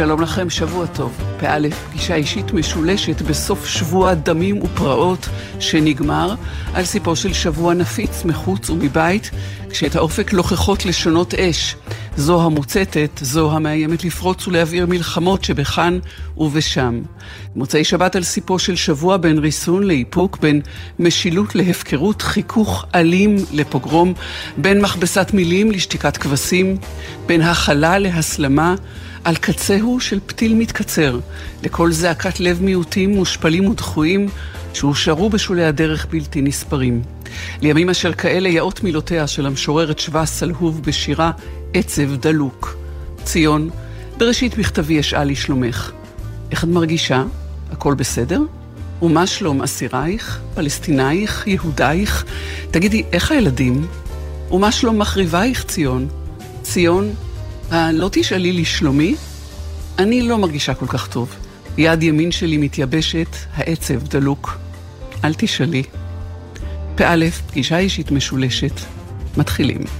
שלום לכם, שבוע טוב. פא, פגישה אישית משולשת בסוף שבוע דמים ופרעות שנגמר, על סיפו של שבוע נפיץ מחוץ ומבית, כשאת האופק לוכחות לשונות אש. זו המוצתת, זו המאיימת לפרוץ ולהבעיר מלחמות שבכאן ובשם. מוצאי שבת על סיפו של שבוע בין ריסון לאיפוק, בין משילות להפקרות, חיכוך אלים לפוגרום, בין מכבסת מילים לשתיקת כבשים, בין הכלה להסלמה. על קצהו של פתיל מתקצר, לקול זעקת לב מיעוטים מושפלים ודחויים שהושארו בשולי הדרך בלתי נספרים. לימים אשר כאלה יאות מילותיה של המשוררת שווה סלהוב בשירה עצב דלוק. ציון, בראשית מכתבי אשאל לשלומך. איך את מרגישה? הכל בסדר? ומה שלום אסירייך, פלסטינאייך, יהודייך? תגידי, איך הילדים? ומה שלום מחריבייך, ציון? ציון, לא תשאלי לשלומי? אני לא מרגישה כל כך טוב. יד ימין שלי מתייבשת, העצב דלוק. אל תשאלי. פא, פגישה אישית משולשת. מתחילים.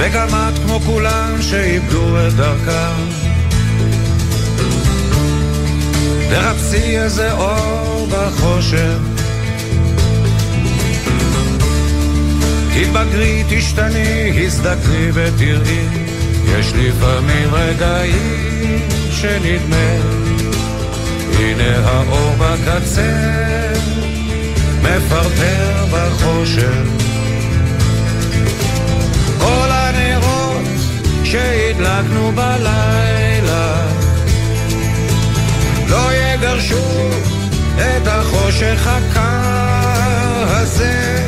וגם את כמו כולם שאיבדו את דרכם. תחפשי איזה אור בחושך. תתבגרי, תשתני, הזדקרי ותראי, יש לפעמים רגעים שנדמה, הנה האור בקצה, מפרפר בחושך. שהדלקנו בלילה. לא יגרשו את החושך הקר הזה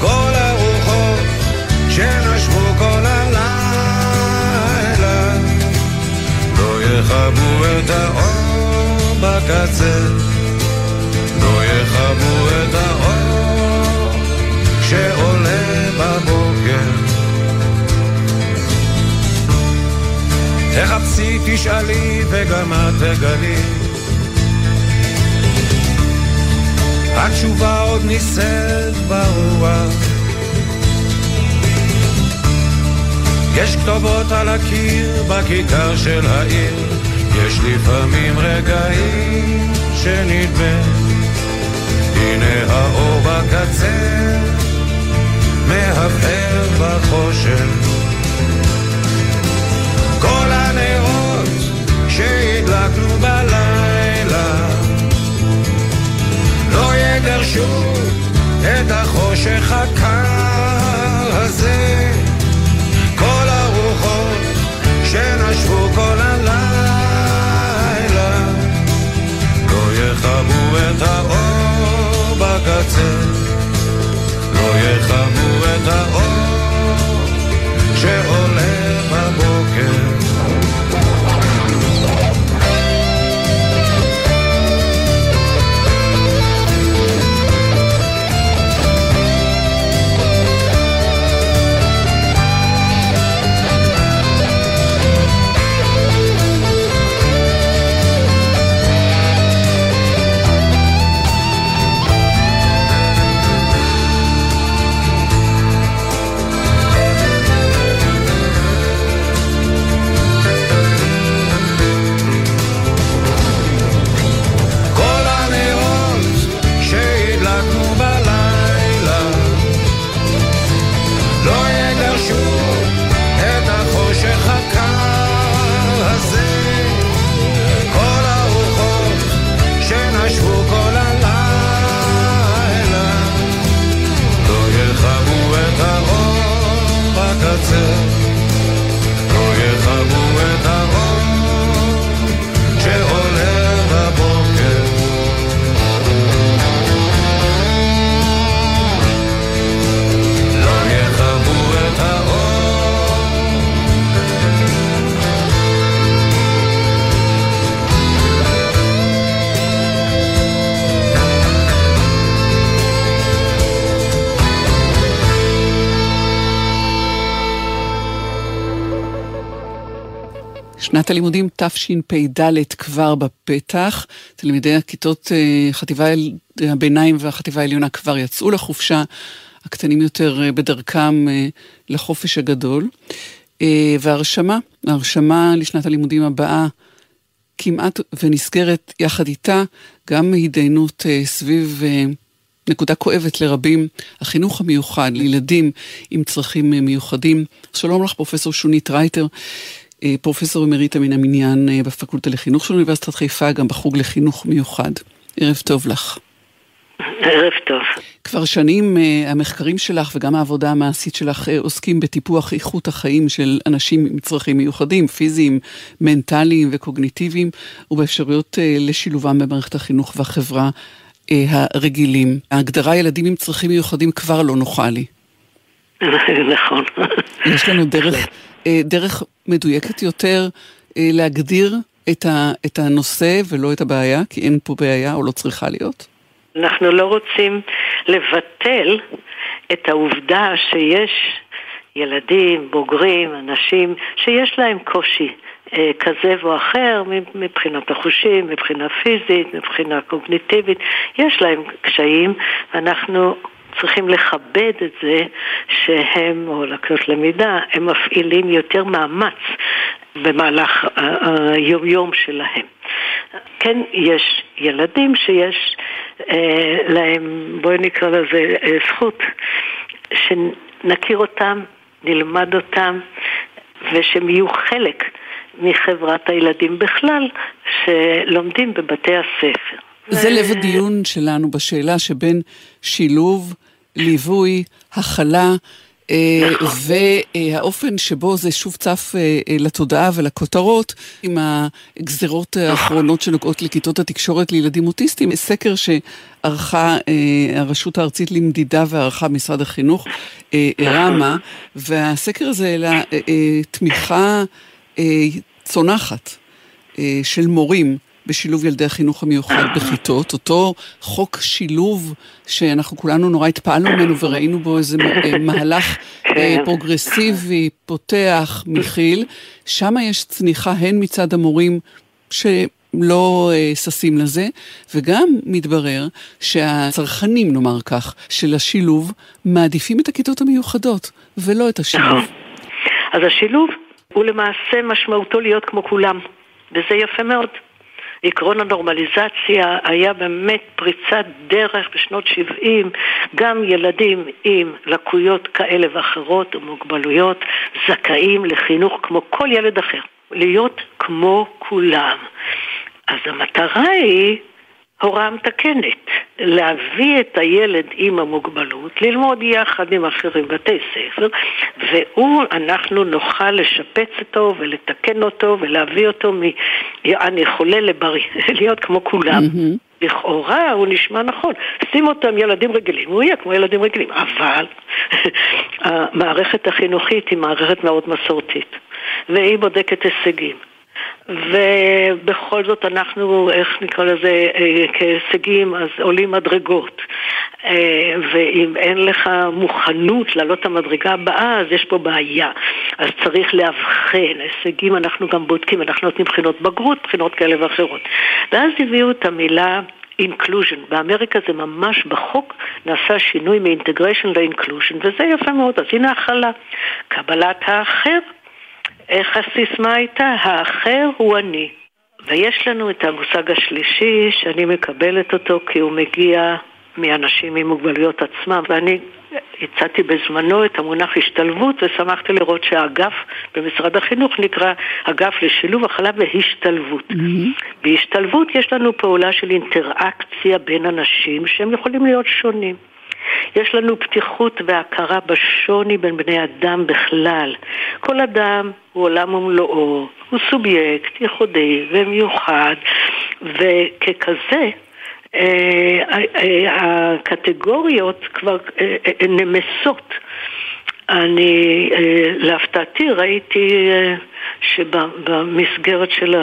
כל הרוחות שנשבו כל הלילה. לא יכבו את האור בקצה. לא יכבו את האור שעולה בבוקר תחפשי, תשאלי, וגם את תגלי. התשובה עוד נישאת ברוח. יש כתובות על הקיר בכיכר של העיר, יש לפעמים רגעים שנדמה, הנה האור בקצה, את שנת הלימודים תשפ"ד כבר בפתח. תלמידי הכיתות אה, חטיבה הביניים והחטיבה העליונה כבר יצאו לחופשה, הקטנים יותר אה, בדרכם אה, לחופש הגדול. והרשמה, ההרשמה לשנת הלימודים הבאה כמעט ונסגרת יחד איתה גם התדיינות סביב נקודה כואבת לרבים, החינוך המיוחד לילדים עם צרכים מיוחדים. שלום לך, פרופסור שונית רייטר. אה, פרופסור אמריטה מן המניין אה, בפקולטה לחינוך של אוניברסיטת חיפה, גם בחוג לחינוך מיוחד. ערב טוב לך. ערב טוב. כבר שנים uh, המחקרים שלך וגם העבודה המעשית שלך uh, עוסקים בטיפוח איכות החיים של אנשים עם צרכים מיוחדים, פיזיים, מנטליים וקוגניטיביים, ובאפשרויות לשילובם במערכת החינוך והחברה הרגילים. ההגדרה ילדים עם צרכים מיוחדים כבר לא נוחה לי. נכון. יש לנו דרך אה, דרך מדויקת יותר אה, להגדיר את, ה, את הנושא ולא את הבעיה, כי אין פה בעיה או לא צריכה להיות? אנחנו לא רוצים לבטל את העובדה שיש ילדים, בוגרים, אנשים שיש להם קושי אה, כזה או אחר מבחינת החושים, מבחינה פיזית, מבחינה קוגניטיבית, יש להם קשיים ואנחנו צריכים לכבד את זה שהם, או לקנות למידה, הם מפעילים יותר מאמץ במהלך היומיום שלהם. כן, יש ילדים שיש אה, להם, בואי נקרא לזה אה, זכות, שנכיר אותם, נלמד אותם, ושהם יהיו חלק מחברת הילדים בכלל, שלומדים בבתי הספר. זה לב הדיון שלנו בשאלה שבין שילוב, ליווי, הכלה, אה, נכון. והאופן שבו זה שוב צף אה, אה, לתודעה ולכותרות עם הגזרות האחרונות שנוגעות לכיתות התקשורת לילדים אוטיסטים, סקר שערכה הרשות הארצית למדידה וערכה משרד החינוך, רמה, והסקר הזה העלה תמיכה צונחת של מורים. בשילוב ילדי החינוך המיוחד בכיתות, אותו חוק שילוב שאנחנו כולנו נורא התפעלנו ממנו וראינו בו איזה אה, מהלך אה, כן. פרוגרסיבי, פותח, מכיל, שם יש צניחה הן מצד המורים שלא אה, ששים לזה, וגם מתברר שהצרכנים, נאמר כך, של השילוב, מעדיפים את הכיתות המיוחדות, ולא את השילוב. נכון. אז השילוב הוא למעשה משמעותו להיות כמו כולם, וזה יפה מאוד. עקרון הנורמליזציה היה באמת פריצת דרך בשנות 70. גם ילדים עם לקויות כאלה ואחרות ומוגבלויות זכאים לחינוך כמו כל ילד אחר. להיות כמו כולם. אז המטרה היא הוראה מתקנת, להביא את הילד עם המוגבלות, ללמוד יחד עם אחרים בתי ספר, והוא, אנחנו נוכל לשפץ אותו ולתקן אותו ולהביא אותו מ"אני חולה" לבריא, להיות כמו כולם. Mm-hmm. לכאורה הוא נשמע נכון, שים אותם ילדים רגילים, הוא יהיה כמו ילדים רגילים, אבל המערכת החינוכית היא מערכת מאוד מסורתית, והיא בודקת הישגים. ובכל זאת אנחנו, איך נקרא לזה, אה, כהישגים, אז עולים מדרגות. אה, ואם אין לך מוכנות לעלות את המדרגה הבאה, אז יש פה בעיה. אז צריך לאבחן, הישגים אנחנו גם בודקים, אנחנו נותנים בחינות בגרות, בחינות כאלה ואחרות. ואז הביאו את המילה inclusion. באמריקה זה ממש בחוק נעשה שינוי מ-integration ל-inclusion, וזה יפה מאוד. אז הנה הכלה. קבלת האחר איך הסיסמה הייתה? האחר הוא אני. ויש לנו את המושג השלישי, שאני מקבלת אותו כי הוא מגיע מאנשים עם מוגבלויות עצמם, ואני הצעתי בזמנו את המונח השתלבות ושמחתי לראות שהאגף במשרד החינוך נקרא אגף לשילוב הכלה והשתלבות. Mm-hmm. בהשתלבות יש לנו פעולה של אינטראקציה בין אנשים שהם יכולים להיות שונים. יש לנו פתיחות והכרה בשוני בין בני אדם בכלל. כל אדם הוא עולם ומלואו, הוא סובייקט ייחודי ומיוחד, וככזה אה, אה, הקטגוריות כבר אה, נמסות. אני, להפתעתי, ראיתי שבמסגרת של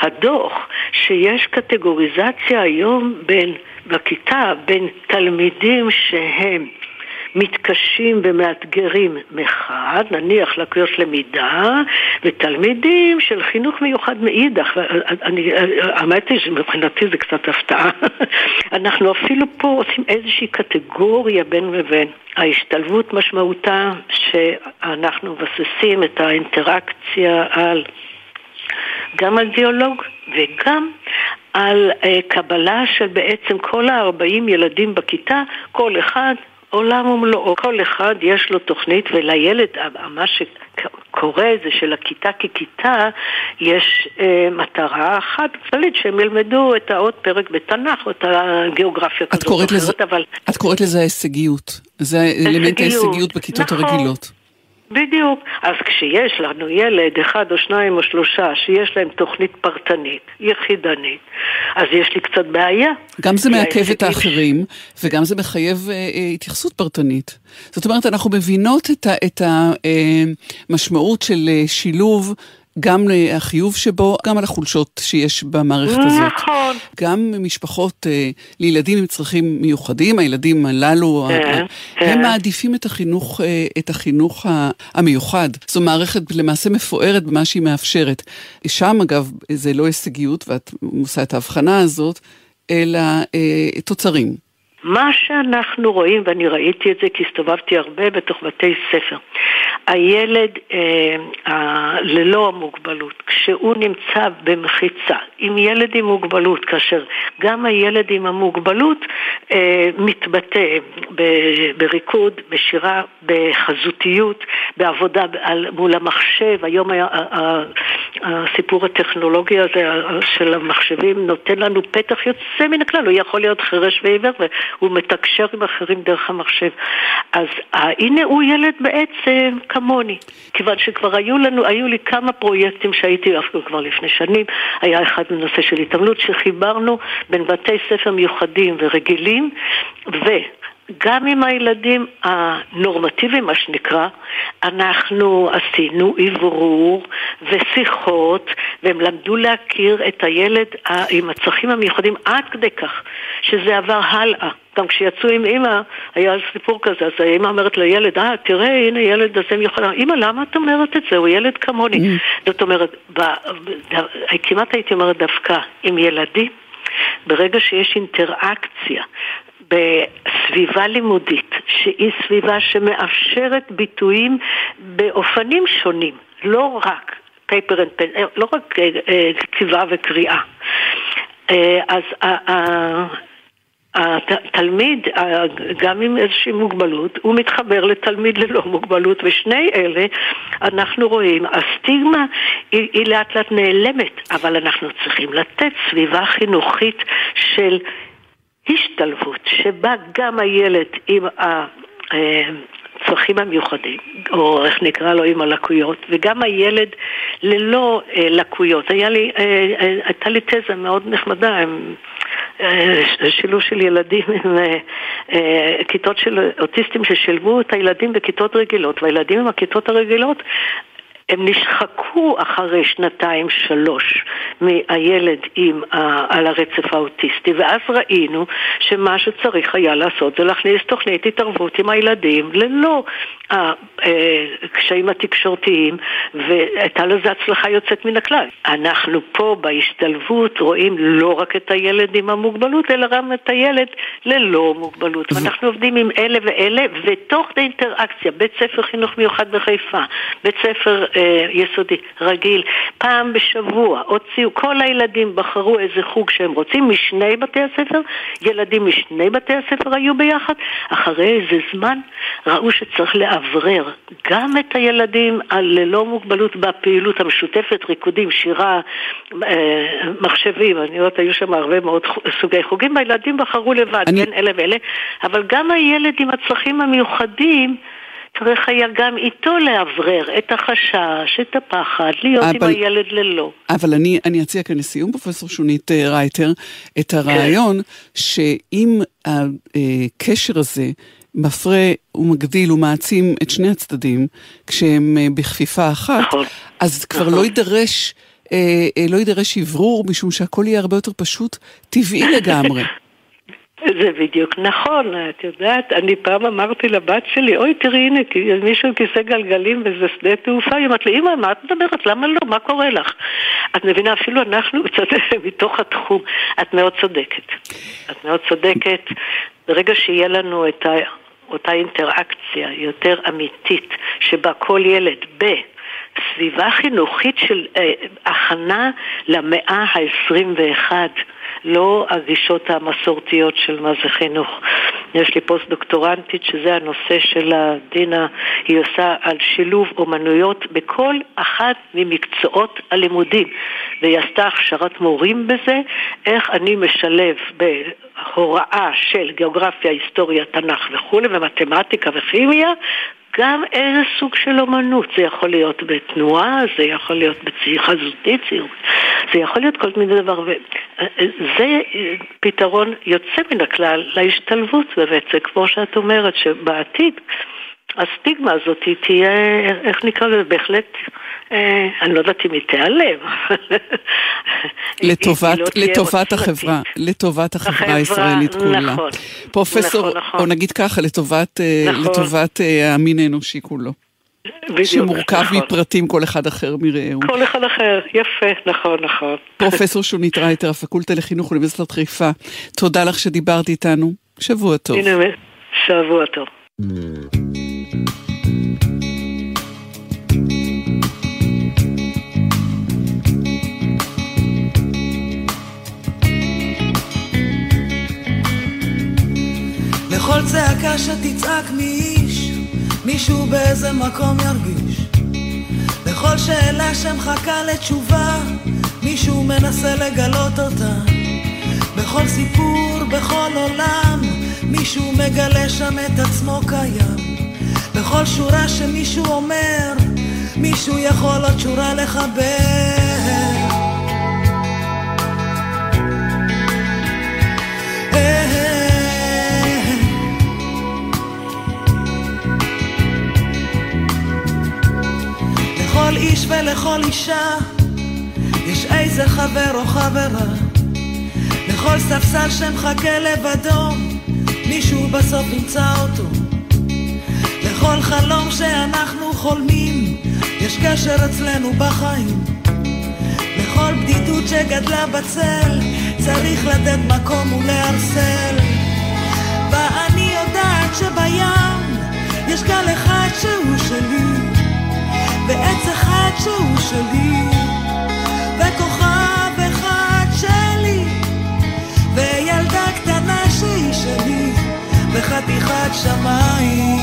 הדוח, שיש קטגוריזציה היום בין בכיתה בין תלמידים שהם מתקשים ומאתגרים מחד, נניח לקויות למידה, ותלמידים של חינוך מיוחד מאידך. אני, האמת היא שמבחינתי זה קצת הפתעה. אנחנו אפילו פה עושים איזושהי קטגוריה בין לבין. ההשתלבות משמעותה שאנחנו מבססים את האינטראקציה על גם על דיאלוג וגם על uh, קבלה של בעצם כל ה-40 ילדים בכיתה, כל אחד עולם ומלואו. כל אחד יש לו תוכנית, ולילד, מה שקורה זה שלכיתה ככיתה יש אה, מטרה אחת כללית, שהם ילמדו את העוד פרק בתנ"ך או את הגיאוגרפיה כזאת או אחרת, לזה, אבל... את קוראת לזה ההישגיות. זה אלמנט ההישגיות בכיתות נכון. הרגילות. בדיוק. אז כשיש לנו ילד, אחד או שניים או שלושה, שיש להם תוכנית פרטנית, יחידנית, אז יש לי קצת בעיה. גם זה מעכב את האחרים, וגם זה מחייב אה, אה, התייחסות פרטנית. זאת אומרת, אנחנו מבינות את המשמעות אה, של אה, שילוב גם החיוב שבו, גם על החולשות שיש במערכת נכון. הזאת. נכון. גם משפחות אה, לילדים עם צרכים מיוחדים, הילדים הללו, כן, כן. הם מעדיפים את החינוך, אה, את החינוך המיוחד. זו מערכת למעשה מפוארת במה שהיא מאפשרת. שם אגב, זה לא הישגיות, ואת עושה את ההבחנה הזאת, אלא אה, תוצרים. מה שאנחנו רואים, ואני ראיתי את זה כי הסתובבתי הרבה בתוך בתי ספר, הילד אה, אה, ללא המוגבלות, כשהוא נמצא במחיצה עם ילד עם מוגבלות, כאשר גם הילד עם המוגבלות אה, מתבטא ב, בריקוד, בשירה, בחזותיות, בעבודה על, מול המחשב, היום היה, הסיפור הטכנולוגי הזה של המחשבים נותן לנו פתח יוצא מן הכלל, הוא יכול להיות חירש ועיוור הוא מתקשר עם אחרים דרך המחשב. אז uh, הנה הוא ילד בעצם כמוני, כיוון שכבר היו לנו, היו לי כמה פרויקטים שהייתי אפילו כבר לפני שנים, היה אחד בנושא של התעמלות שחיברנו בין בתי ספר מיוחדים ורגילים, ו... גם עם הילדים הנורמטיביים, מה שנקרא, אנחנו עשינו אוורור ושיחות, והם למדו להכיר את הילד עם הצרכים המיוחדים עד כדי כך שזה עבר הלאה. גם כשיצאו עם אימא, היה סיפור כזה, אז האימא אומרת לילד, אה, תראה, הנה ילד הזה מיוחד. אימא, למה את אומרת את זה? הוא ילד כמוני. Mm. זאת אומרת, ב, ב, כמעט הייתי אומרת דווקא עם ילדים, ברגע שיש אינטראקציה בסביבה לימודית, שהיא סביבה שמאפשרת ביטויים באופנים שונים, לא רק paper and pen, לא רק אה, אה, כתיבה וקריאה. אה, אז התלמיד, גם עם איזושהי מוגבלות, הוא מתחבר לתלמיד ללא מוגבלות, ושני אלה, אנחנו רואים, הסטיגמה היא, היא לאט לאט נעלמת, אבל אנחנו צריכים לתת סביבה חינוכית של השתלבות, שבה גם הילד עם הצרכים המיוחדים, או איך נקרא לו עם הלקויות, וגם הילד ללא אה, לקויות. היה לי, אה, אה, הייתה לי תזה מאוד נחמדה, שילוב של ילדים עם כיתות של אוטיסטים ששילבו את הילדים בכיתות רגילות, והילדים עם הכיתות הרגילות הם נשחקו אחרי שנתיים-שלוש מהילד עם, uh, על הרצף האוטיסטי, ואז ראינו שמה שצריך היה לעשות זה להכניס תוכנית התערבות עם הילדים ללא הקשיים התקשורתיים, והייתה לזה הצלחה יוצאת מן הכלל. אנחנו פה בהשתלבות רואים לא רק את הילד עם המוגבלות, אלא גם את הילד ללא מוגבלות. ואנחנו עובדים עם אלה ואלה, ותוך אינטראקציה, בית ספר חינוך מיוחד בחיפה, בית ספר אה, יסודי רגיל, פעם בשבוע הוציאו, כל הילדים בחרו איזה חוג שהם רוצים משני בתי הספר, ילדים משני בתי הספר היו ביחד, אחרי איזה זמן ראו שצריך לאוורר גם את הילדים ללא מוגבלות בפעילות המשותפת, ריקודים, שירה, אה, מחשבים, אני יודעת, היו שם הרבה מאוד סוגי חוגים, והילדים בחרו לבד, אני... בין אלה ואלה, אבל גם הילד עם הצרכים המיוחדים צריך היה גם איתו לאוורר את החשש, את הפחד, להיות אבל, עם הילד ללא. אבל אני, אני אציע כאן לסיום, פרופסור שונית אה, רייטר, את הרעיון כן. שאם הקשר הזה מפרה ומגדיל ומעצים את שני הצדדים כשהם אה, בכפיפה אחת, נכון, אז כבר נכון. לא יידרש... אה, לא יידרש אוורור, משום שהכל יהיה הרבה יותר פשוט, טבעי לגמרי. זה בדיוק נכון, את יודעת, אני פעם אמרתי לבת שלי, אוי תראי הנה, מישהו עם כיסא גלגלים באיזה שדה תעופה, היא אמרת לי, אמא, מה את מדברת? למה לא? מה קורה לך? את מבינה, אפילו אנחנו, מתוך התחום, את מאוד צודקת. את מאוד צודקת. ברגע שיהיה לנו את ה... אותה אינטראקציה יותר אמיתית, שבה כל ילד ב... סביבה חינוכית של אה, הכנה למאה ה-21, לא הגישות המסורתיות של מה זה חינוך. יש לי פוסט דוקטורנטית שזה הנושא של הדינה, היא עושה על שילוב אומנויות בכל אחת ממקצועות הלימודים, והיא עשתה הכשרת מורים בזה, איך אני משלב בהוראה של גיאוגרפיה, היסטוריה, תנ"ך וכולי, ומתמטיקה וכימיה, גם איזה סוג של אומנות, זה יכול להיות בתנועה, זה יכול להיות בציור חזותי, ציור, זה יכול להיות כל מיני דבר, וזה פתרון יוצא מן הכלל להשתלבות באמת, זה כמו שאת אומרת, שבעתיד הסטיגמה הזאת היא תהיה, איך נקרא לזה, בהחלט, אה, אני לא יודעת אם היא תיעלם. לטובת, לא לטובת החברה, לטובת החברה הישראלית כולה. נכון, פרופסור, נכון, נכון. או נגיד ככה, לטובת, אה, נכון. לטובת אה, המין האנושי כולו. בדיוק, שמורכב נכון. מפרטים כל אחד אחר מרעהו. כל אחד אחר, יפה, נכון, נכון. פרופסור שונית רייטר, הפקולטה לחינוך אוניברסיטת חיפה, תודה לך שדיברת איתנו, שבוע טוב. הנה, שבוע טוב. לכל צעקה שתצעק מאיש, מישהו באיזה מקום ירגיש. לכל שאלה שמחכה לתשובה, מישהו מנסה לגלות אותה. בכל סיפור, בכל עולם, מישהו מגלה שם את עצמו קיים. בכל שורה שמישהו אומר, מישהו יכול עוד שורה לחבר. איש ולכל אישה. יש איזה חבר או חברה לכל ספסל שמחכה לבדו. מישהו בסוף ימצא אותו. לכל חלום שאנחנו חולמים יש קשר אצלנו בחיים. לכל בדידות שגדלה בצל צריך לתת מקום ולהרסל. ואני יודעת שבים יש גל אחד שהוא שלי ועץ אחד שהוא שלי, וכוכב אחד שלי, וילדה קטנה שהיא שלי, וחתיכת שמיים.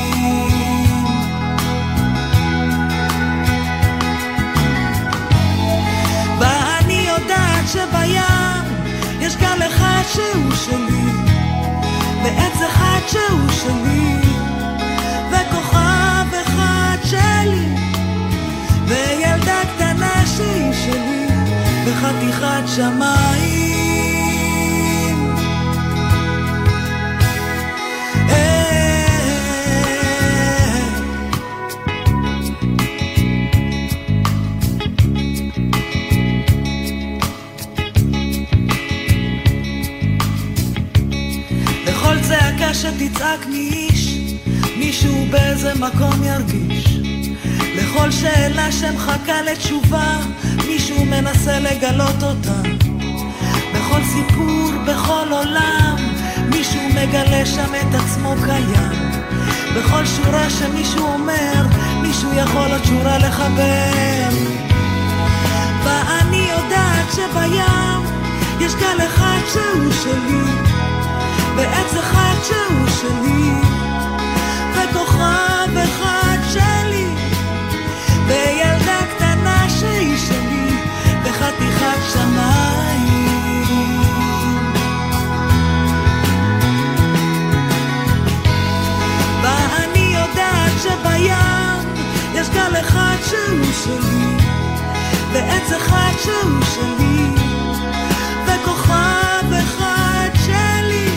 ואני יודעת שבים יש גל אחד שהוא שלי, ועץ אחד שהוא שלי, שהיא שלי בחתיכת שמיים. לכל צעקה שתצעק מאיש מישהו באיזה מקום ירגיש לכל שאלה שמחכה לתשובה, מישהו מנסה לגלות אותה. בכל סיפור, בכל עולם, מישהו מגלה שם את עצמו קיים. בכל שורה שמישהו אומר, מישהו יכול עוד שורה לחבר. ואני יודעת שבים יש גל אחד שהוא שלי, ועץ אחד שהוא שלי, וכוכב אחד בחתיכת שמיים. שלי,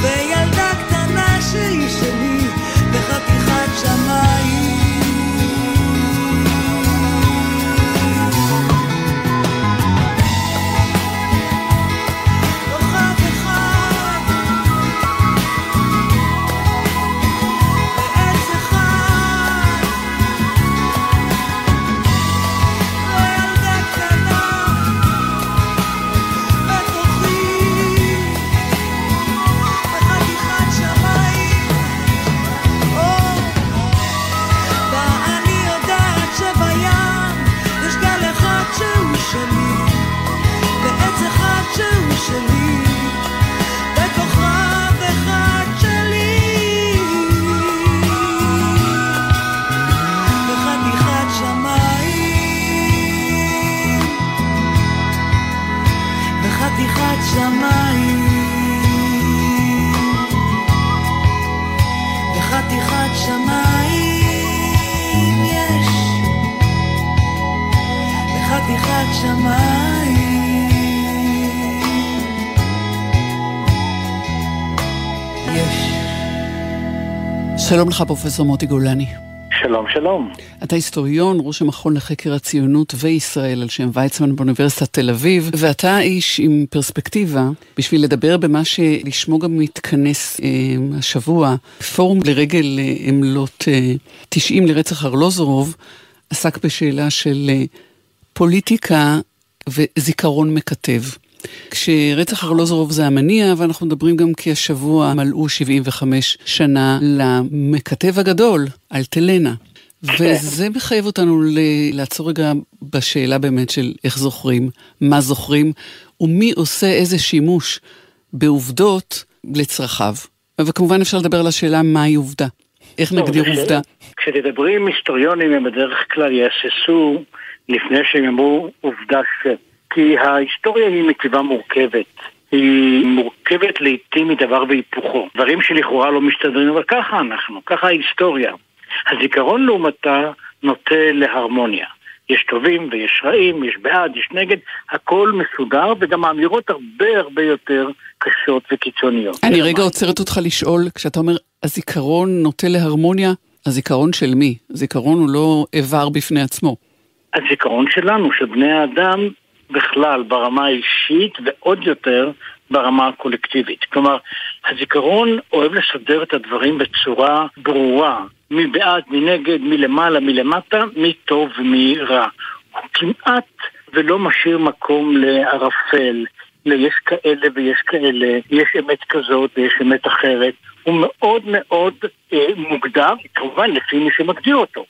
וילדה קטנה שהיא שלי בחתיכת שמיים. שלום לך, פרופסור מוטי גולני. שלום, שלום. אתה היסטוריון, ראש המכון לחקר הציונות וישראל על שם ויצמן באוניברסיטת תל אביב, ואתה איש עם פרספקטיבה בשביל לדבר במה שלשמו גם מתכנס אה, השבוע, פורום לרגל אה, עמלות אה, 90 לרצח ארלוזורוב, עסק בשאלה של אה, פוליטיקה וזיכרון מקטב. כשרצח ארלוזורוב זה המניע, ואנחנו מדברים גם כי השבוע מלאו 75 שנה למכתב הגדול, אלטלנה. וזה מחייב אותנו ל- לעצור רגע בשאלה באמת של איך זוכרים, מה זוכרים, ומי עושה איזה שימוש בעובדות לצרכיו. וכמובן אפשר לדבר על השאלה מהי עובדה. איך טוב, נגדיר כש- עובדה? כשתדברי עם היסטוריונים הם בדרך כלל יהססו לפני שהם יאמרו עובדה ש... כי ההיסטוריה היא מטבעה מורכבת. היא מורכבת לעיתים מדבר והיפוכו. דברים שלכאורה לא מסתדרים, אבל ככה אנחנו, ככה ההיסטוריה. הזיכרון לעומתה נוטה להרמוניה. יש טובים ויש רעים, יש בעד, יש נגד, הכל מסודר, וגם האמירות הרבה הרבה יותר קשות וקיצוניות. אני רגע עוצרת אותך לשאול, כשאתה אומר הזיכרון נוטה להרמוניה, הזיכרון של מי? זיכרון הוא לא איבר בפני עצמו. הזיכרון שלנו, של בני האדם בכלל, ברמה האישית ועוד יותר ברמה הקולקטיבית. כלומר, הזיכרון אוהב לסדר את הדברים בצורה ברורה, מי בעד, מי נגד, מי למעלה, מי למטה, מי טוב ומי רע. הוא כמעט ולא משאיר מקום לערפל, ליש כאלה ויש כאלה, יש אמת כזאת ויש אמת אחרת. הוא מאוד מאוד אה, מוגדר, כמובן לפי מי שמגדיר אותו.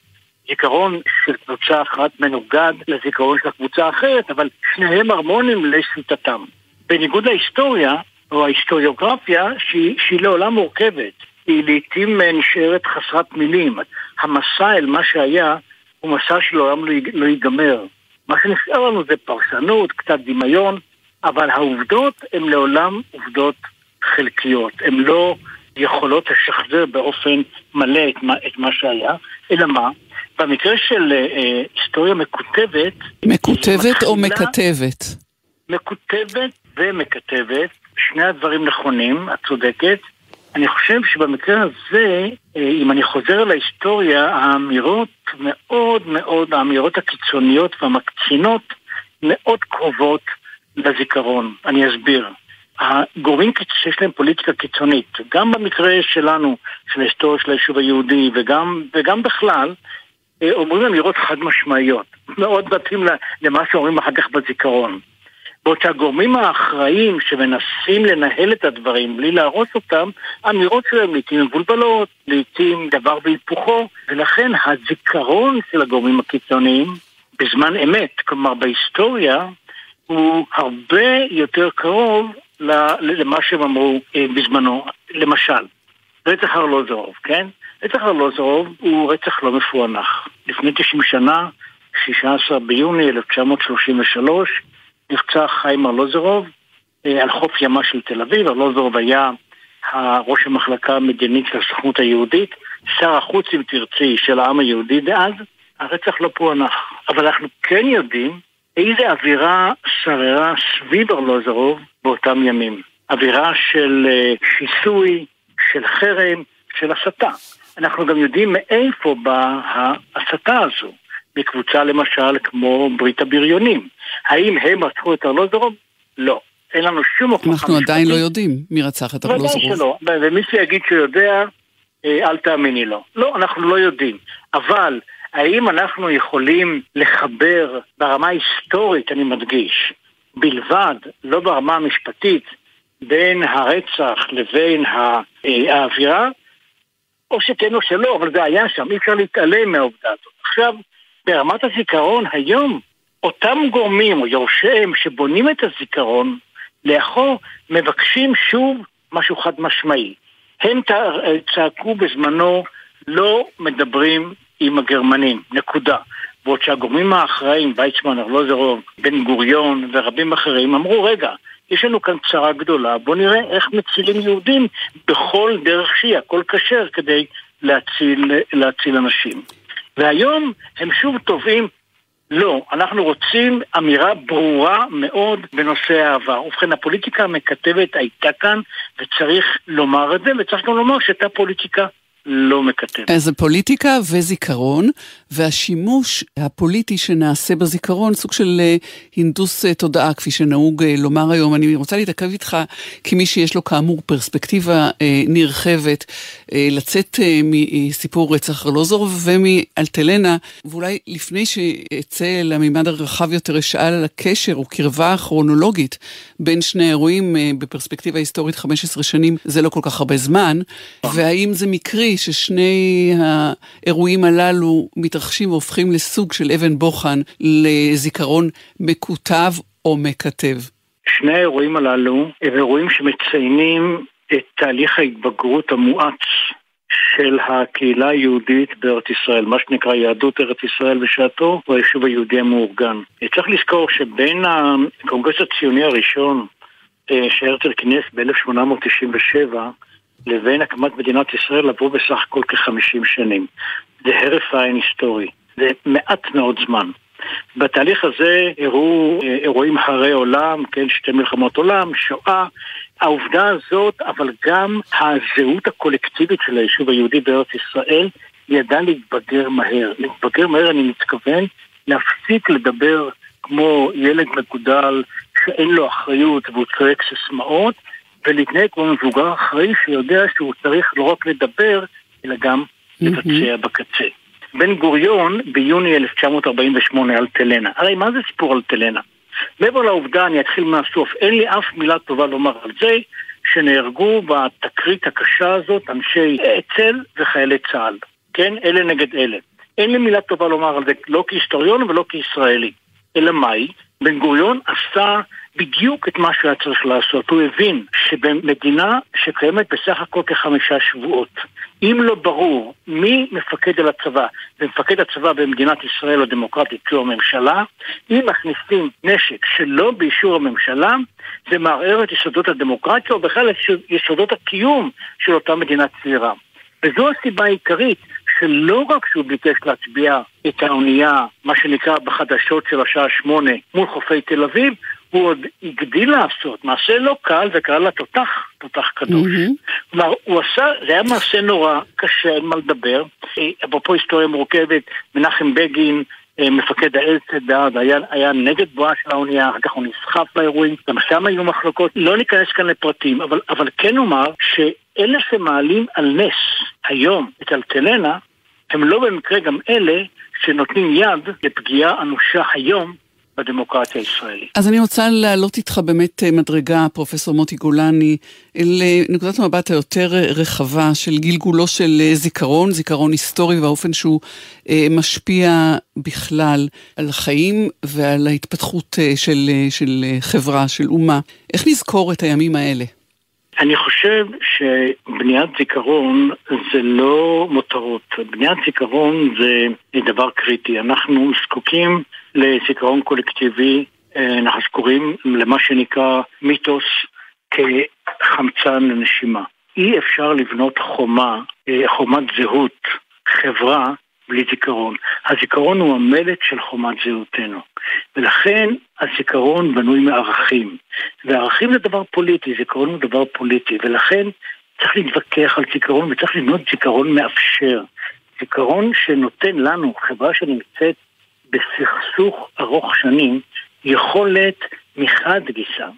זיכרון של קבוצה אחת מנוגד לזיכרון של הקבוצה האחרת, אבל שניהם הרמונים לשיטתם. בניגוד להיסטוריה, או ההיסטוריוגרפיה, שהיא, שהיא לעולם מורכבת. היא לעיתים אה, נשארת חסרת מילים. המסע אל מה שהיה הוא מסע שלעולם לא, לא ייגמר. מה שנשאר לנו זה פרשנות, קצת דמיון, אבל העובדות הן לעולם עובדות חלקיות. הן לא יכולות לשחזר באופן מלא את מה, את מה שהיה, אלא מה? במקרה של אה, אה, היסטוריה מקוטבת... מקוטבת או מקטבת? מקוטבת ומקטבת, שני הדברים נכונים, את צודקת. אני חושב שבמקרה הזה, אה, אם אני חוזר להיסטוריה, האמירות מאוד מאוד, האמירות הקיצוניות והמקצינות מאוד קרובות לזיכרון. אני אסביר. הגורמים שיש להם פוליטיקה קיצונית, גם במקרה שלנו, של ההיסטוריה של היישוב היהודי, וגם, וגם בכלל, אומרים אמירות חד משמעיות. מאוד מתאים למה שאומרים אחר כך בזיכרון. בעוד שהגורמים האחראים שמנסים לנהל את הדברים בלי להרוס אותם, האמירות שלהם לעיתים מבולבלות, לעיתים דבר והיפוכו, ולכן הזיכרון של הגורמים הקיצוניים בזמן אמת, כלומר בהיסטוריה, הוא הרבה יותר קרוב למה שהם אמרו אה, בזמנו. למשל, רצח ארלוזורוב, כן? רצח ארלוזורוב הוא רצח לא מפוענח. לפני 90 שנה, 16 ביוני 1933, נרצח חיים ארלוזורוב אה, על חוף ימה של תל אביב. ארלוזורוב היה ראש המחלקה המדינית של הסוכנות היהודית, שר החוץ, אם תרצי, של העם היהודי דאז. הרצח לא פוענח. אבל אנחנו כן יודעים איזה אווירה שררה סביב ארלוזורוב באותם ימים. אווירה של אה, שיסוי, של חרם, של הסתה. אנחנו גם יודעים מאיפה באה ההסתה הזו. בקבוצה למשל כמו ברית הבריונים. האם הם רצחו את ארלוזורוב? לא. אין לנו שום הוכחה אנחנו עדיין לא יודעים מי רצח את ודאי ארלוזורוב. שלא. ומי שיגיד שהוא יודע, אה, אל תאמיני לו. לא, אנחנו לא יודעים. אבל האם אנחנו יכולים לחבר ברמה ההיסטורית, אני מדגיש, בלבד, לא ברמה המשפטית, בין הרצח לבין אה, האווירה? או שכן או שלא, אבל זה היה שם, אי אפשר להתעלם מהעובדה הזאת. עכשיו, ברמת הזיכרון היום, אותם גורמים או יורשיהם שבונים את הזיכרון לאחור, מבקשים שוב משהו חד משמעי. הם צעקו בזמנו, לא מדברים עם הגרמנים, נקודה. בעוד שהגורמים האחראים, ויצמן, ארלוזרוב, בן גוריון ורבים אחרים, אמרו, רגע, יש לנו כאן צרה גדולה, בואו נראה איך מצילים יהודים בכל דרך שהיא, הכל כשר, כדי להציל, להציל אנשים. והיום הם שוב תובעים לא, אנחנו רוצים אמירה ברורה מאוד בנושא העבר. ובכן, הפוליטיקה המקטבת הייתה כאן, וצריך לומר את זה, וצריך גם לומר שהייתה פוליטיקה לא מקטב. אז זה פוליטיקה וזיכרון, והשימוש הפוליטי שנעשה בזיכרון, סוג של אה, הינדוס אה, תודעה, כפי שנהוג אה, לומר היום. אני רוצה להתעכב איתך כמי שיש לו כאמור פרספקטיבה נרחבת, לצאת מסיפור רצח ארלוזור ומאלטלנה, ואולי לפני שאצא למימד הרחב יותר, אשאל על הקשר או קרבה הכרונולוגית בין שני האירועים בפרספקטיבה היסטורית 15 שנים, זה לא כל כך הרבה זמן, והאם זה מקרי ששני האירועים הללו מתרחשים והופכים לסוג של אבן בוחן לזיכרון מקוטב או מקטב? שני האירועים הללו הם אירועים שמציינים את תהליך ההתבגרות המואץ של הקהילה היהודית בארץ ישראל, מה שנקרא יהדות ארץ ישראל בשעתו, הוא היישוב היהודי המאורגן. צריך לזכור שבין הקונגרס הציוני הראשון אה, שהרצל כינס ב-1897 לבין הקמת מדינת ישראל עברו בסך הכל כ-50 שנים. זה הרף עין היסטורי. זה מעט מאוד זמן. בתהליך הזה אירעו אה, אירועים הרי עולם, כן, שתי מלחמות עולם, שואה. העובדה הזאת, אבל גם הזהות הקולקטיבית של היישוב היהודי בארץ ישראל, ידעה להתבגר מהר. להתבגר מהר, אני מתכוון, להפסיק לדבר כמו ילד מגודל שאין לו אחריות והוא צועק סיסמאות, ולהתנהג כמו מבוגר אחראי שיודע שהוא צריך לא רק לדבר, אלא גם לבצע בקצה. בן גוריון ביוני 1948 על תלנה. הרי מה זה סיפור על תלנה? מעבר לעובדה, אני אתחיל מהסוף, אין לי אף מילה טובה לומר על זה שנהרגו בתקרית הקשה הזאת אנשי אצ"ל וחיילי צה"ל. כן? אלה נגד אלה. אין לי מילה טובה לומר על זה, לא כהיסטוריון ולא כישראלי. אלא מאי? בן גוריון עשה בדיוק את מה שהוא היה צריך לעשות. הוא הבין שבמדינה שקיימת בסך הכל כחמישה שבועות, אם לא ברור מי מפקד על הצבא, ומפקד הצבא במדינת ישראל הדמוקרטית זו הממשלה, אם מכניסים נשק שלא באישור הממשלה, זה מערער את יסודות הדמוקרטיה, או בכלל את יסודות הקיום של אותה מדינה צעירה. וזו הסיבה העיקרית שלא רק שהוא ביקש להצביע את האונייה, מה שנקרא בחדשות של השעה שמונה, מול חופי תל אביב, הוא עוד הגדיל לעשות, מעשה לא קל וקרא לה תותח, תותח קדוש. כלומר, mm-hmm. הוא עשה, זה היה מעשה נורא, קשה, אין מה לדבר. אפרופו היסטוריה מורכבת, מנחם בגין, אה, מפקד האצ"ל דאז היה, היה נגד בואה של האונייה, אחר כך הוא נסחף באירועים, גם שם היו מחלוקות, לא ניכנס כאן לפרטים, אבל, אבל כן אומר שאלה שמעלים על נס היום את אלטלנה, הם לא במקרה גם אלה שנותנים יד לפגיעה אנושה היום בדמוקרטיה הישראלית. אז אני רוצה להעלות איתך באמת אה, מדרגה, פרופסור מוטי גולני, לנקודת המבט היותר רחבה של גלגולו של אה, זיכרון, זיכרון היסטורי והאופן שהוא אה, משפיע בכלל על החיים ועל ההתפתחות של, של חברה, של אומה. איך נזכור את הימים האלה? אני חושב שבניית זיכרון זה לא מותרות. בניית זיכרון זה דבר קריטי. אנחנו זקוקים לזיכרון קולקטיבי, אה, אנחנו זכורים למה שנקרא מיתוס כחמצן לנשימה. אי אפשר לבנות חומה, אה, חומת זהות, חברה, בלי זיכרון. הזיכרון הוא המלט של חומת זהותנו. ולכן הזיכרון בנוי מערכים. וערכים זה דבר פוליטי, זיכרון הוא דבר פוליטי, ולכן צריך להתווכח על זיכרון וצריך לבנות זיכרון מאפשר. זיכרון שנותן לנו, חברה שנמצאת בסכסוך ארוך שנים, יכולת מחד גיסא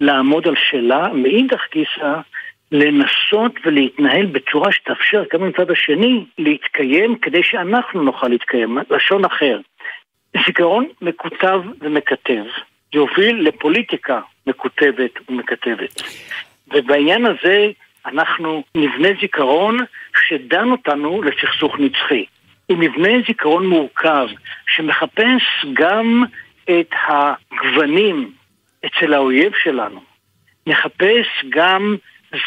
לעמוד על שלה, מאידך גיסא לנסות ולהתנהל בצורה שתאפשר גם מצד השני להתקיים כדי שאנחנו נוכל להתקיים, לשון אחר. זיכרון מקוטב ומקטב יוביל לפוליטיקה מקוטבת ומקטבת. ובעניין הזה אנחנו נבנה זיכרון שדן אותנו לסכסוך נצחי. הוא מבנה זיכרון מורכב שמחפש גם את הגוונים אצל האויב שלנו. מחפש גם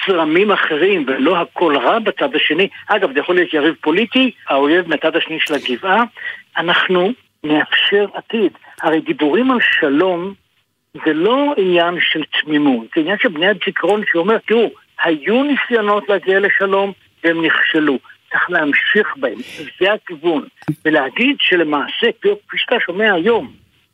זרמים אחרים ולא הכל רע בצד השני. אגב, זה יכול להיות יריב פוליטי, האויב מהצד השני של הגבעה. אנחנו נאפשר עתיד. הרי דיבורים על שלום זה לא עניין של תמימות, זה עניין של בניית זיכרון שאומר, תראו, היו ניסיונות להגיע לשלום והם נכשלו. צריך להמשיך בהם, זה הכיוון. ולהגיד שלמעשה, כפי שאתה שומע היום,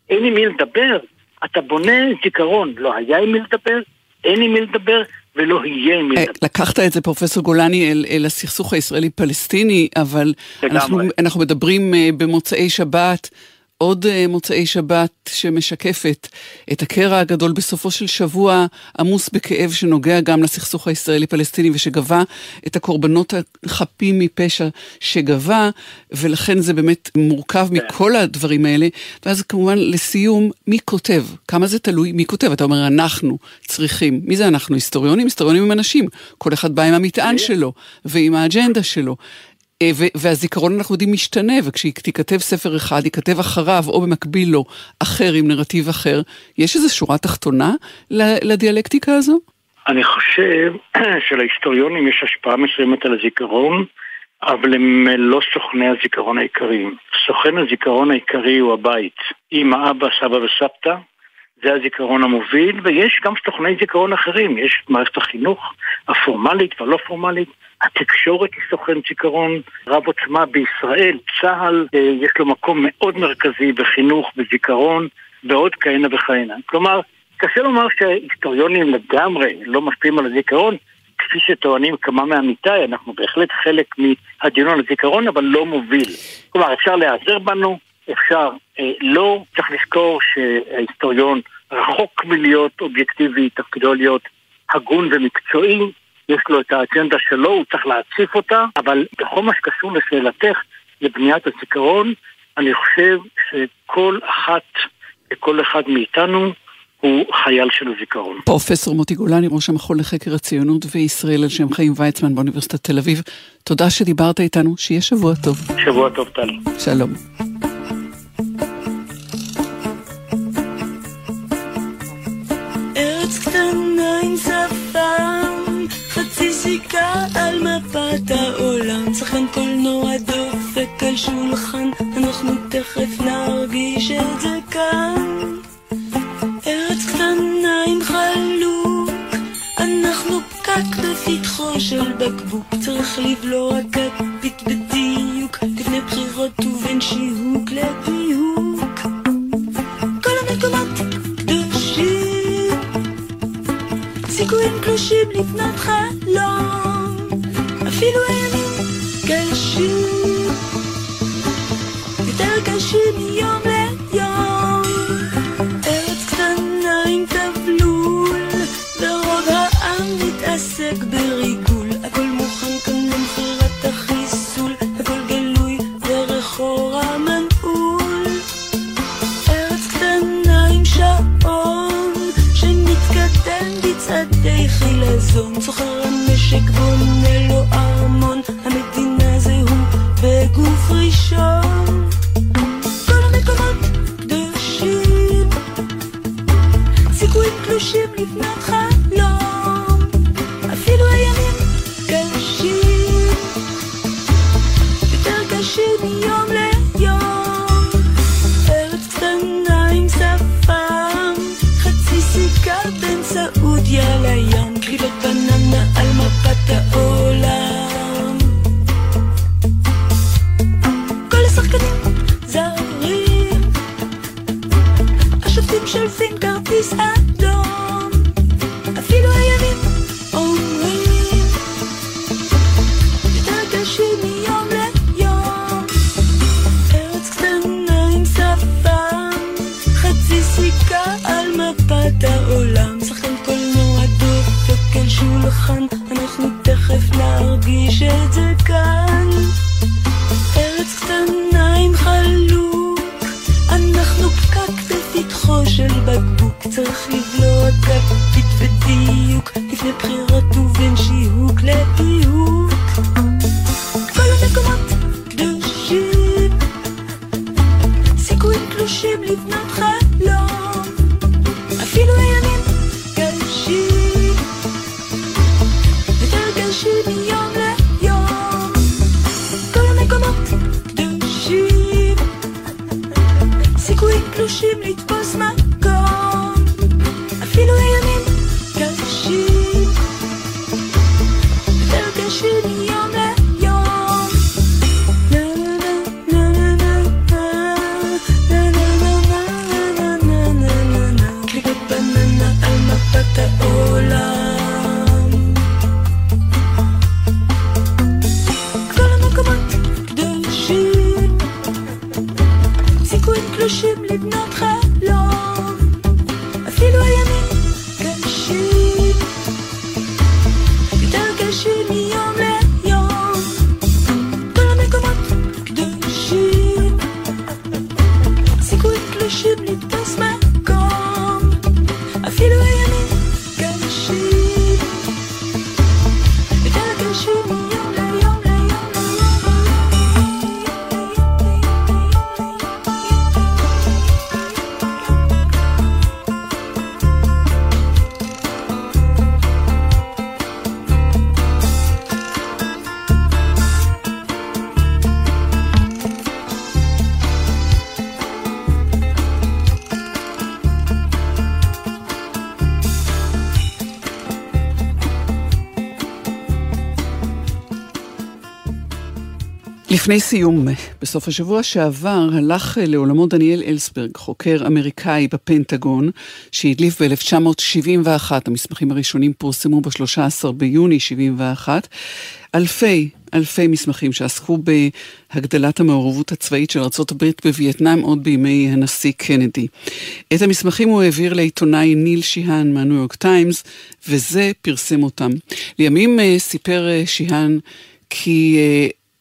אין עם מי לדבר, אתה בונה זיכרון, לא היה עם מי לדבר, אין עם מי לדבר, ולא יהיה עם מי אה, לדבר. לקחת את זה, פרופסור גולני, אל, אל הסכסוך הישראלי-פלסטיני, אבל אנחנו, אנחנו מדברים אה, במוצאי שבת עוד אה, מוצאי שבת שמשקפת את הקרע הגדול בסופו של שבוע עמוס בכאב שנוגע גם לסכסוך הישראלי-פלסטיני ושגבה את הקורבנות החפים מפשע שגבה, ולכן זה באמת מורכב כן. מכל הדברים האלה. ואז כמובן לסיום, מי כותב? כמה זה תלוי מי כותב? אתה אומר, אנחנו צריכים. מי זה אנחנו? היסטוריונים? היסטוריונים הם אנשים. כל אחד בא עם המטען שלו ועם האג'נדה שלו. אה, והזיכרון אנחנו יודעים משתנה, וכשתיכתב ספר אחד, ייכתב אחריו או במקביל לו אחר עם נרטיב אחר. יש איזו שורה תחתונה לדיאלקטיקה הזו? אני חושב שלהיסטוריונים יש השפעה מסוימת על הזיכרון, אבל הם לא סוכני הזיכרון העיקריים. סוכן הזיכרון העיקרי הוא הבית. אמא, אבא, סבא וסבתא, זה הזיכרון המוביל, ויש גם סוכני זיכרון אחרים. יש מערכת החינוך הפורמלית והלא פורמלית. התקשורת היא סוכן זיכרון רב עוצמה בישראל, צה"ל אה, יש לו מקום מאוד מרכזי בחינוך, בזיכרון, ועוד כהנה וכהנה. כלומר, קשה לומר שהיסטוריונים לגמרי לא משפיעים על הזיכרון, כפי שטוענים כמה מעמיתיי, אנחנו בהחלט חלק מהדיון על הזיכרון, אבל לא מוביל. כלומר, אפשר להיעזר בנו, אפשר אה, לא, צריך לזכור שההיסטוריון רחוק מלהיות אובייקטיבי, תפקידו להיות הגון ומקצועי, יש לו את האג'נדה שלו, הוא צריך להציף אותה, אבל בכל מה שקשור לשאלתך, לבניית הזיכרון, אני חושב שכל אחת וכל אחד מאיתנו הוא חייל של הזיכרון. פרופסור מוטי גולני, ראש המכון לחקר הציונות וישראל על שם חיים ויצמן באוניברסיטת תל אביב, תודה שדיברת איתנו, שיהיה שבוע טוב. שבוע טוב, טל. שלום. ארץ קטנה עם סיכה על מפת העולם, שחקן קולנוע דופק על שולחן, אנחנו תכף נרגיש את זה כאן. ארץ קטנה עם חלוק, אנחנו פקק בפתחו של בקבוק, צריך לבלוע כפית בדיוק, לפני בחירות ובין שיהוק סיכויים קלושים לבנות חיים. אפילו הימים קשים, יותר קשים מיום לפני סיום, בסוף השבוע שעבר הלך לעולמו דניאל אלסברג, חוקר אמריקאי בפנטגון, שהדליף ב-1971, המסמכים הראשונים פורסמו ב-13 ביוני 71, אלפי, אלפי מסמכים שעסקו בהגדלת המעורבות הצבאית של ארה"ב בווייטנאם עוד בימי הנשיא קנדי. את המסמכים הוא העביר לעיתונאי ניל שיהן מהניו יורק טיימס, וזה פרסם אותם. לימים אה, סיפר אה, שיהן כי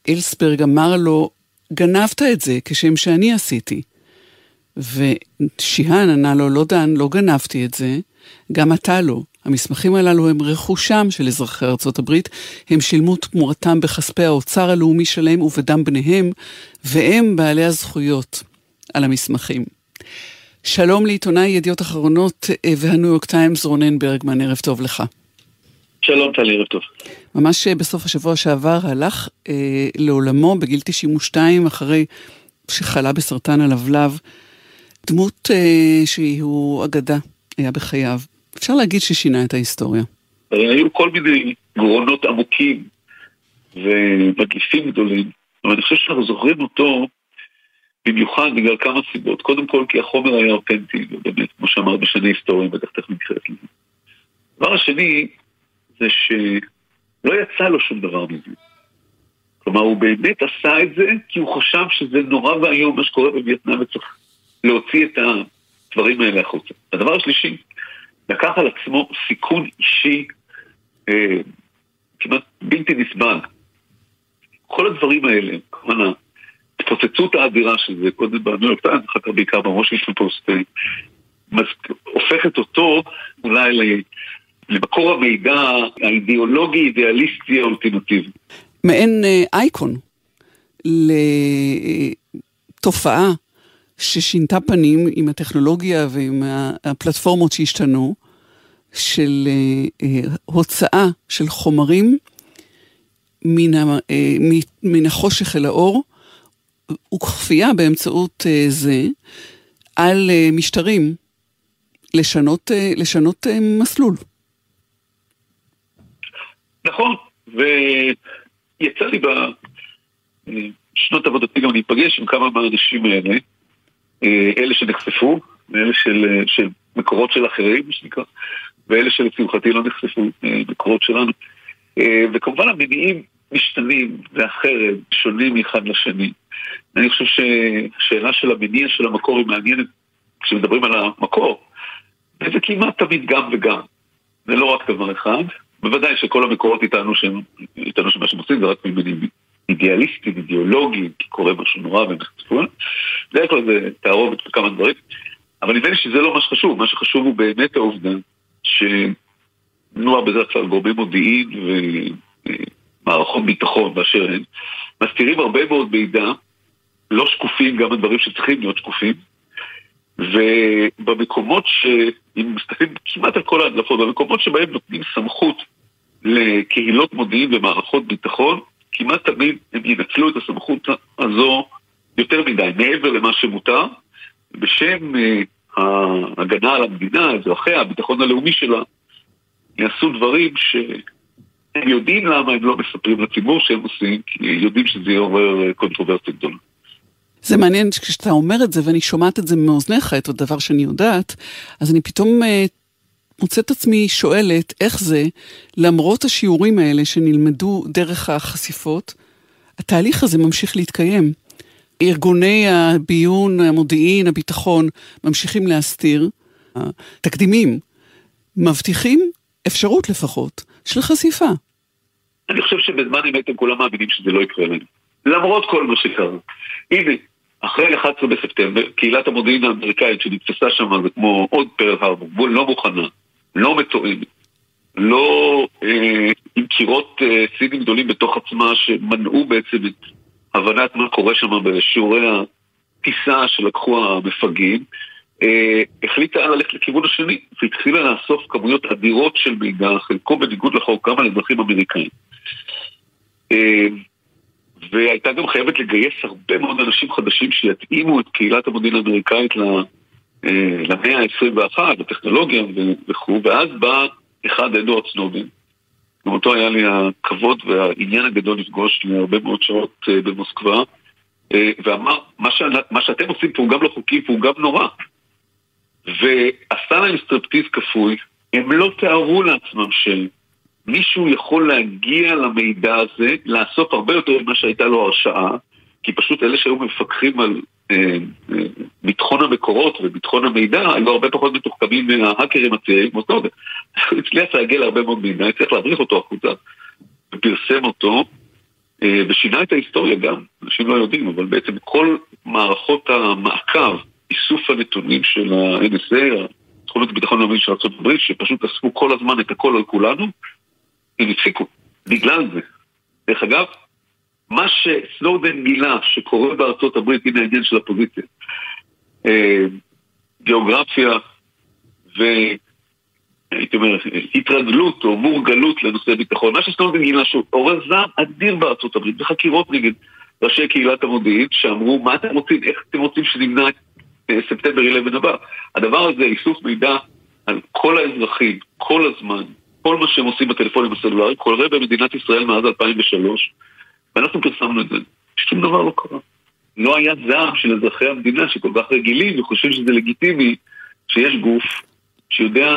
אלסברג אמר לו, גנבת את זה כשם שאני עשיתי. ושיהן ענה לו, לא דן, לא גנבתי את זה, גם אתה לא. המסמכים הללו הם רכושם של אזרחי ארצות הברית, הם שילמו תמורתם בכספי האוצר הלאומי שלהם ובדם בניהם, והם בעלי הזכויות על המסמכים. שלום לעיתונאי ידיעות אחרונות אה, והניו יורק טיימס רונן ברגמן, ערב טוב לך. שלום טלי, ערב טוב. ממש בסוף השבוע שעבר הלך אה, לעולמו בגיל 92 אחרי שחלה בסרטן הלבלב. דמות אה, שהיא אגדה, היה בחייו. אפשר להגיד ששינה את ההיסטוריה. היו כל מיני גרונות עמוקים ומדליפים גדולים, אבל אני חושב שאנחנו זוכרים אותו במיוחד בגלל כמה סיבות. קודם כל כי החומר היה אותנטי, ובאמת, כמו שאמרת, בשני היסטוריים, בטח תכף נתחילת לזה. הדבר השני, זה שלא יצא לו שום דבר מזה. כלומר, הוא באמת עשה את זה כי הוא חשב שזה נורא ואיום מה שקורה בווייטנאם וצריך להוציא את הדברים האלה החוצה. הדבר השלישי, לקח על עצמו סיכון אישי אה, כמעט בלתי נסבל. כל הדברים האלה, כמובן ההתפוצצות האדירה של זה, קודם בניו יורק טיימס, אחר כך בעיקר בוושינגטון פוסט, אה, הופכת אותו אולי למקור המידע האידיאולוגי-אידיאליסטי האולטימטיבי. מעין אה, אייקון לתופעה ששינתה פנים עם הטכנולוגיה ועם הפלטפורמות שהשתנו, של אה, אה, הוצאה של חומרים מן, ה, מן החושך אל האור, וכפייה באמצעות זה על משטרים לשנות, לשנות מסלול. נכון, ויצא לי בשנות עבודתי גם להיפגש עם כמה מהאנשים האלה, אלה שנחשפו, ואלה של, של מקורות של אחרים, מה שנקרא, ואלה שלשמחתי לא נחשפו, מקורות שלנו. וכמובן המניעים משתנים, והחרב שונים אחד לשני. אני חושב שהשאלה של המניע של המקור היא מעניינת כשמדברים על המקור, וזה כמעט תמיד גם וגם. זה לא רק דבר אחד, בוודאי שכל המקורות איתנו שהם, איתנו שמה שהם עושים זה רק ממניעים אידיאליסטיים, אידיאולוגיים, כי קורה משהו נורא והם נחשפו. בדרך כלל זה תערובת וכמה דברים. אבל נדמה לי שזה לא מה שחשוב, מה שחשוב הוא באמת העובדה שנוער בדרך כלל גורמי מודיעין ומערכות ביטחון באשר הן, מסתירים הרבה מאוד מידע, לא שקופים, גם הדברים שצריכים להיות שקופים, ובמקומות ש... אם מסתכלים כמעט על כל ההדלפות, במקומות שבהם נותנים סמכות לקהילות מודיעין ומערכות ביטחון, כמעט תמיד הם ינצלו את הסמכות הזו יותר מדי, מעבר למה שמותר, בשם uh, ההגנה על המדינה, אזרחיה, הביטחון הלאומי שלה, יעשו דברים שהם יודעים למה הם לא מספרים לציבור שהם עושים, כי יודעים שזה יעורר קונטרוברסיה גדולה. זה מעניין כשאתה אומר את זה ואני שומעת את זה מאוזניך, את הדבר שאני יודעת, אז אני פתאום אה, מוצאת עצמי שואלת איך זה, למרות השיעורים האלה שנלמדו דרך החשיפות, התהליך הזה ממשיך להתקיים. ארגוני הביון, המודיעין, הביטחון, ממשיכים להסתיר. התקדימים מבטיחים אפשרות לפחות של חשיפה. אני חושב שבזמן אמת הם כולם מאמינים שזה לא יקרה לנו. למרות כל מה שקרה. הנה, אחרי 11 בספטמבר, קהילת המודיעין האמריקאית שנתפסה שם זה כמו עוד פרל הרבור, לא מוכנה, לא מתואמת, לא אה, עם קירות אה, סינים גדולים בתוך עצמה שמנעו בעצם את הבנת מה קורה שם בשיעורי הטיסה שלקחו המפגעים, אה, החליטה ללכת לכיוון השני והתחילה לאסוף כמויות אדירות של מידע, חלקו בניגוד לחוק, גם על אזרחים אמריקאים. אה, והייתה גם חייבת לגייס הרבה מאוד אנשים חדשים שיתאימו את קהילת המודיעין האמריקאית אה, למאה ה-21, לטכנולוגיה וכו', ואז בא אחד אדוארד סנודן. גם אותו היה לי הכבוד והעניין הגדול לפגוש להרבה מאוד שעות אה, במוסקבה, אה, ואמר, מה, ש... מה שאתם עושים פה הוא גם לא חוקי והוא גם נורא. ועשה להם סטריפטיז כפוי, הם לא תיארו לעצמם שמישהו יכול להגיע למידע הזה, לאסוף הרבה יותר ממה שהייתה לו הרשאה, כי פשוט אלה שהיו מפקחים על אה, אה, ביטחון המקורות וביטחון המידע היו הרבה פחות מתוחכמים מההאקרים הצעירים כמו סטודנט. הוא הצליח להגיע להרבה מאוד מידע, הצליח להבריך אותו החוצה ופרסם אותו אה, ושינה את ההיסטוריה גם, אנשים לא יודעים, אבל בעצם כל מערכות המעקב, איסוף הנתונים של ה-NSA, תכונות הביטחון הלאומי של ארה"ב, שפשוט אספו כל הזמן את הכל על כולנו, הם הפסיקו, בגלל זה. דרך אגב, מה שסנודן גילה שקורה בארצות הברית, הנה העניין של הפוזיציה, אה, גיאוגרפיה והייתי אומר, התרגלות או מורגלות לנושא ביטחון, מה שסנודן גילה שהוא עורר זעם אדיר בארצות הברית, בחקירות נגד ראשי קהילת המודיעין, שאמרו, מה אתם רוצים, איך אתם רוצים שנמנע את אה, ספטמבר 11 הבא? הדבר הזה, איסוף מידע על כל האזרחים, כל הזמן, כל מה שהם עושים בטלפונים הסלולריים, קורה במדינת ישראל מאז 2003, ואנחנו פרסמנו את זה, שום דבר לא קרה. לא היה זעם של אזרחי המדינה שכל כך רגילים וחושבים שזה לגיטימי שיש גוף שיודע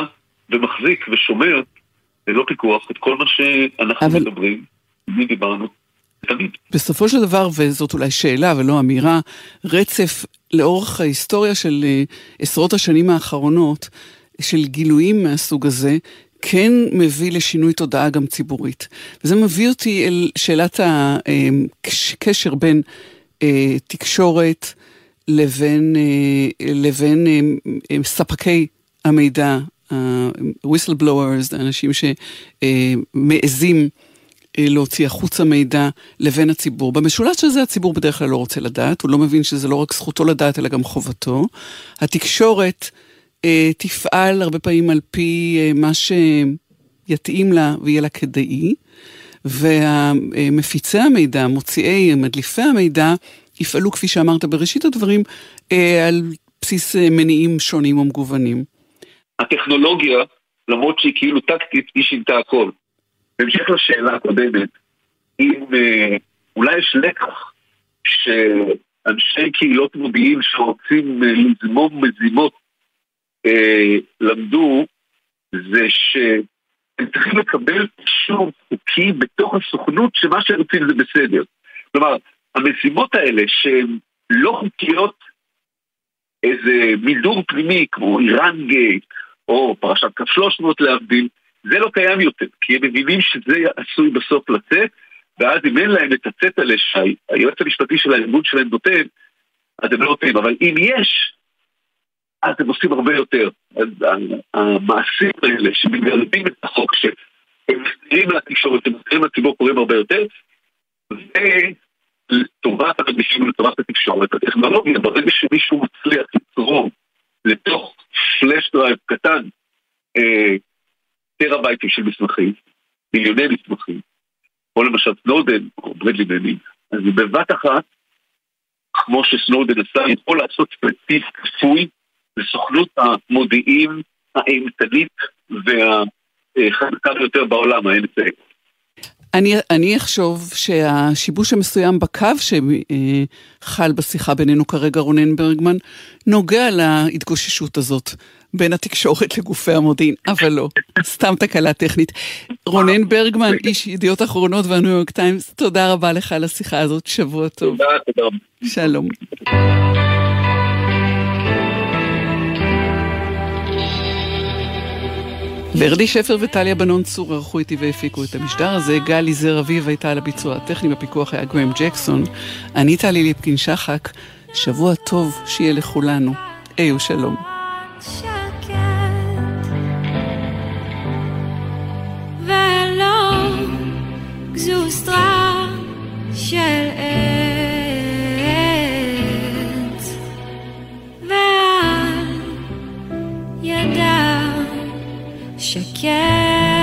ומחזיק ושומר ללא פיקוח את כל מה שאנחנו אבל... מדברים, מי דיברנו. תמיד. בסופו של דבר, וזאת אולי שאלה ולא אמירה, רצף לאורך ההיסטוריה של uh, עשרות השנים האחרונות, של גילויים מהסוג הזה, כן מביא לשינוי תודעה גם ציבורית. וזה מביא אותי אל שאלת הקשר בין אה, תקשורת לבין, אה, לבין אה, ספקי המידע, whistleblowers, אנשים שמעזים להוציא החוצה מידע לבין הציבור. במשולש הזה הציבור בדרך כלל לא רוצה לדעת, הוא לא מבין שזה לא רק זכותו לדעת אלא גם חובתו. התקשורת אה, תפעל הרבה פעמים על פי אה, מה שיתאים לה ויהיה לה כדאי, ומפיצי המידע, מוציאי, מדליפי המידע, יפעלו, כפי שאמרת בראשית הדברים, אה, על בסיס מניעים שונים ומגוונים. הטכנולוגיה, למרות שהיא כאילו טקטית, היא שינתה הכל. בהמשך לשאלה הקודמת, אם אולי יש לקח שאנשי קהילות מודיעין שרוצים לזמום מזימות אה, למדו זה שהם צריכים לקבל אישור חוקי בתוך הסוכנות שמה שהם רוצים זה בסדר. כלומר, המשימות האלה שהן לא חוקיות, איזה מידור פנימי כמו איראן גייט או פרשת קו 300 להבדיל, זה לא קיים יותר, כי הם מבינים שזה עשוי בסוף לצאת, ואז אם אין להם את הצטלה שהיועץ המשפטי של הארגון שלהם נותן, אז הם לא נותנים, אבל אם יש, אז הם עושים הרבה יותר. המעשים האלה שמגרדים את החוק, שהם מסתירים לתקשורת, הם מסתירים לציבור, קוראים הרבה יותר, ולטובת המגישים ולטובת התקשורת, הטכנולוגיה, ברגע שמישהו מצליח לצרום לתוך flash drive קטן, אה, טראבייטים של מסמכים, מיליוני מסמכים, או למשל סנודן או ברדלי מנינג, אז בבת אחת, כמו שסנודן עשה, יכול לעשות סטריפטיז כפוי לסוכנות המודיעין האימתנית והחזקה ביותר בעולם, ה-NSA. אני, אני אחשוב שהשיבוש המסוים בקו שחל בשיחה בינינו כרגע, רונן ברגמן, נוגע להתגוששות הזאת בין התקשורת לגופי המודיעין, אבל לא, סתם תקלה טכנית. רונן ברגמן, איש ידיעות אחרונות והניו יורק טיימס, תודה רבה לך על השיחה הזאת, שבוע טוב. תודה, תודה. שלום. ורדי שפר וטליה בנון צור ערכו איתי והפיקו את המשדר הזה. גלי זר אביב הייתה על הביצוע הטכני, בפיקוח היה גרם ג'קסון. אני טלי ליפקין שחק. שבוע טוב שיהיה לכולנו. היו שלום. של עץ Deixa quieto.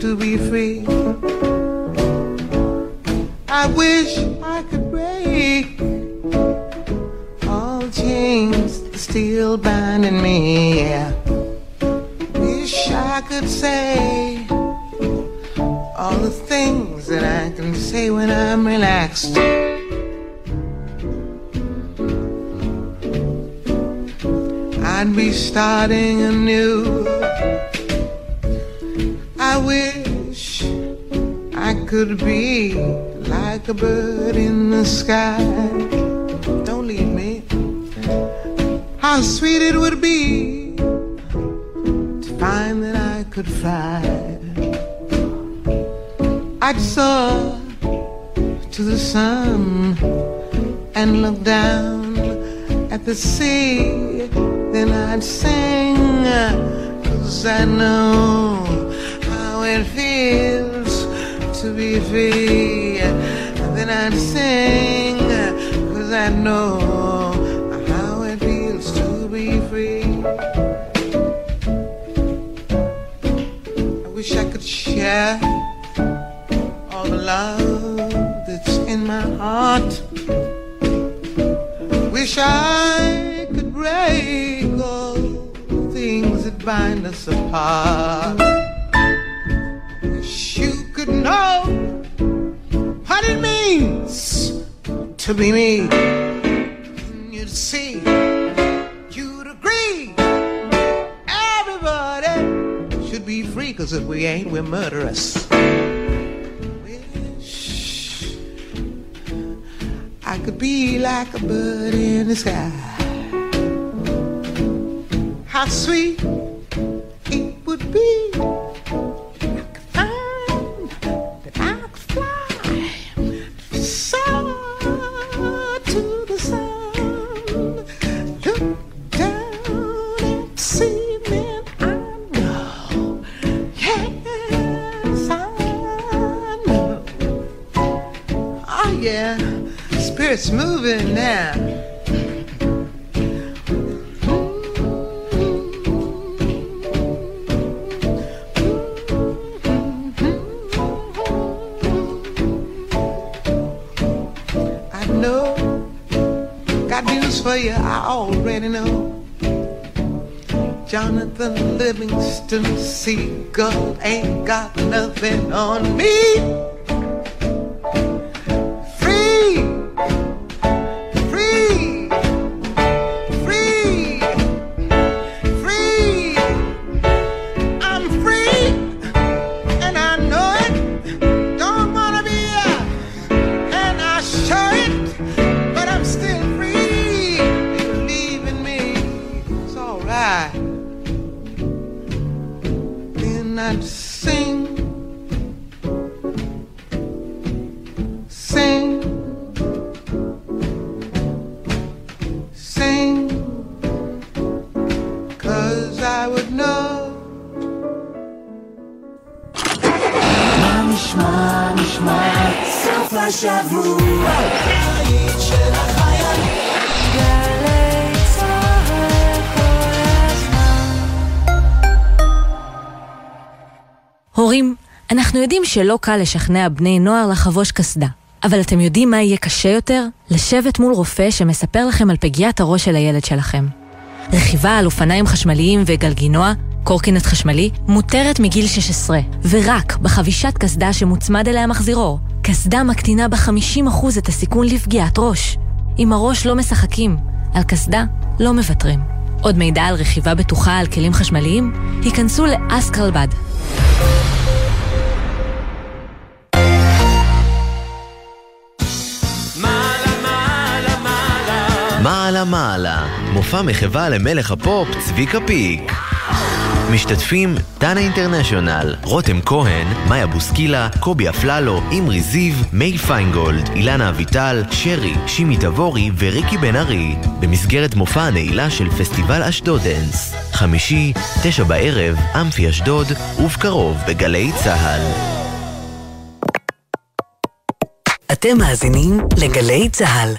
To be free. Wish I could break all the things that bind us apart. Wish you could know what it means to be me. You'd see, you'd agree. Everybody should be free, cause if we ain't, we're murderous. I could be like a bird in the sky. How sweet אנחנו יודעים שלא קל לשכנע בני נוער לחבוש קסדה. אבל אתם יודעים מה יהיה קשה יותר? לשבת מול רופא שמספר לכם על פגיעת הראש של הילד שלכם. רכיבה על אופניים חשמליים וגלגינוע, קורקינט חשמלי, מותרת מגיל 16, ורק בחבישת קסדה שמוצמד אליה מחזירור. קסדה מקטינה ב-50% את הסיכון לפגיעת ראש. עם הראש לא משחקים, על קסדה לא מוותרים. עוד מידע על רכיבה בטוחה על כלים חשמליים? היכנסו לאסקרלבד. מעלה מעלה, מופע מחווה למלך הפופ צביקה פיק. משתתפים דנה אינטרנשיונל, רותם כהן, מאיה בוסקילה, קובי אפללו, אמרי זיו, מיי פיינגולד, אילנה אביטל, שרי, שימי תבורי וריקי בן ארי, במסגרת מופע הנעילה של פסטיבל אשדוד דנס. חמישי, תשע בערב, אמפי אשדוד, ובקרוב בגלי צה"ל. אתם מאזינים לגלי צה"ל.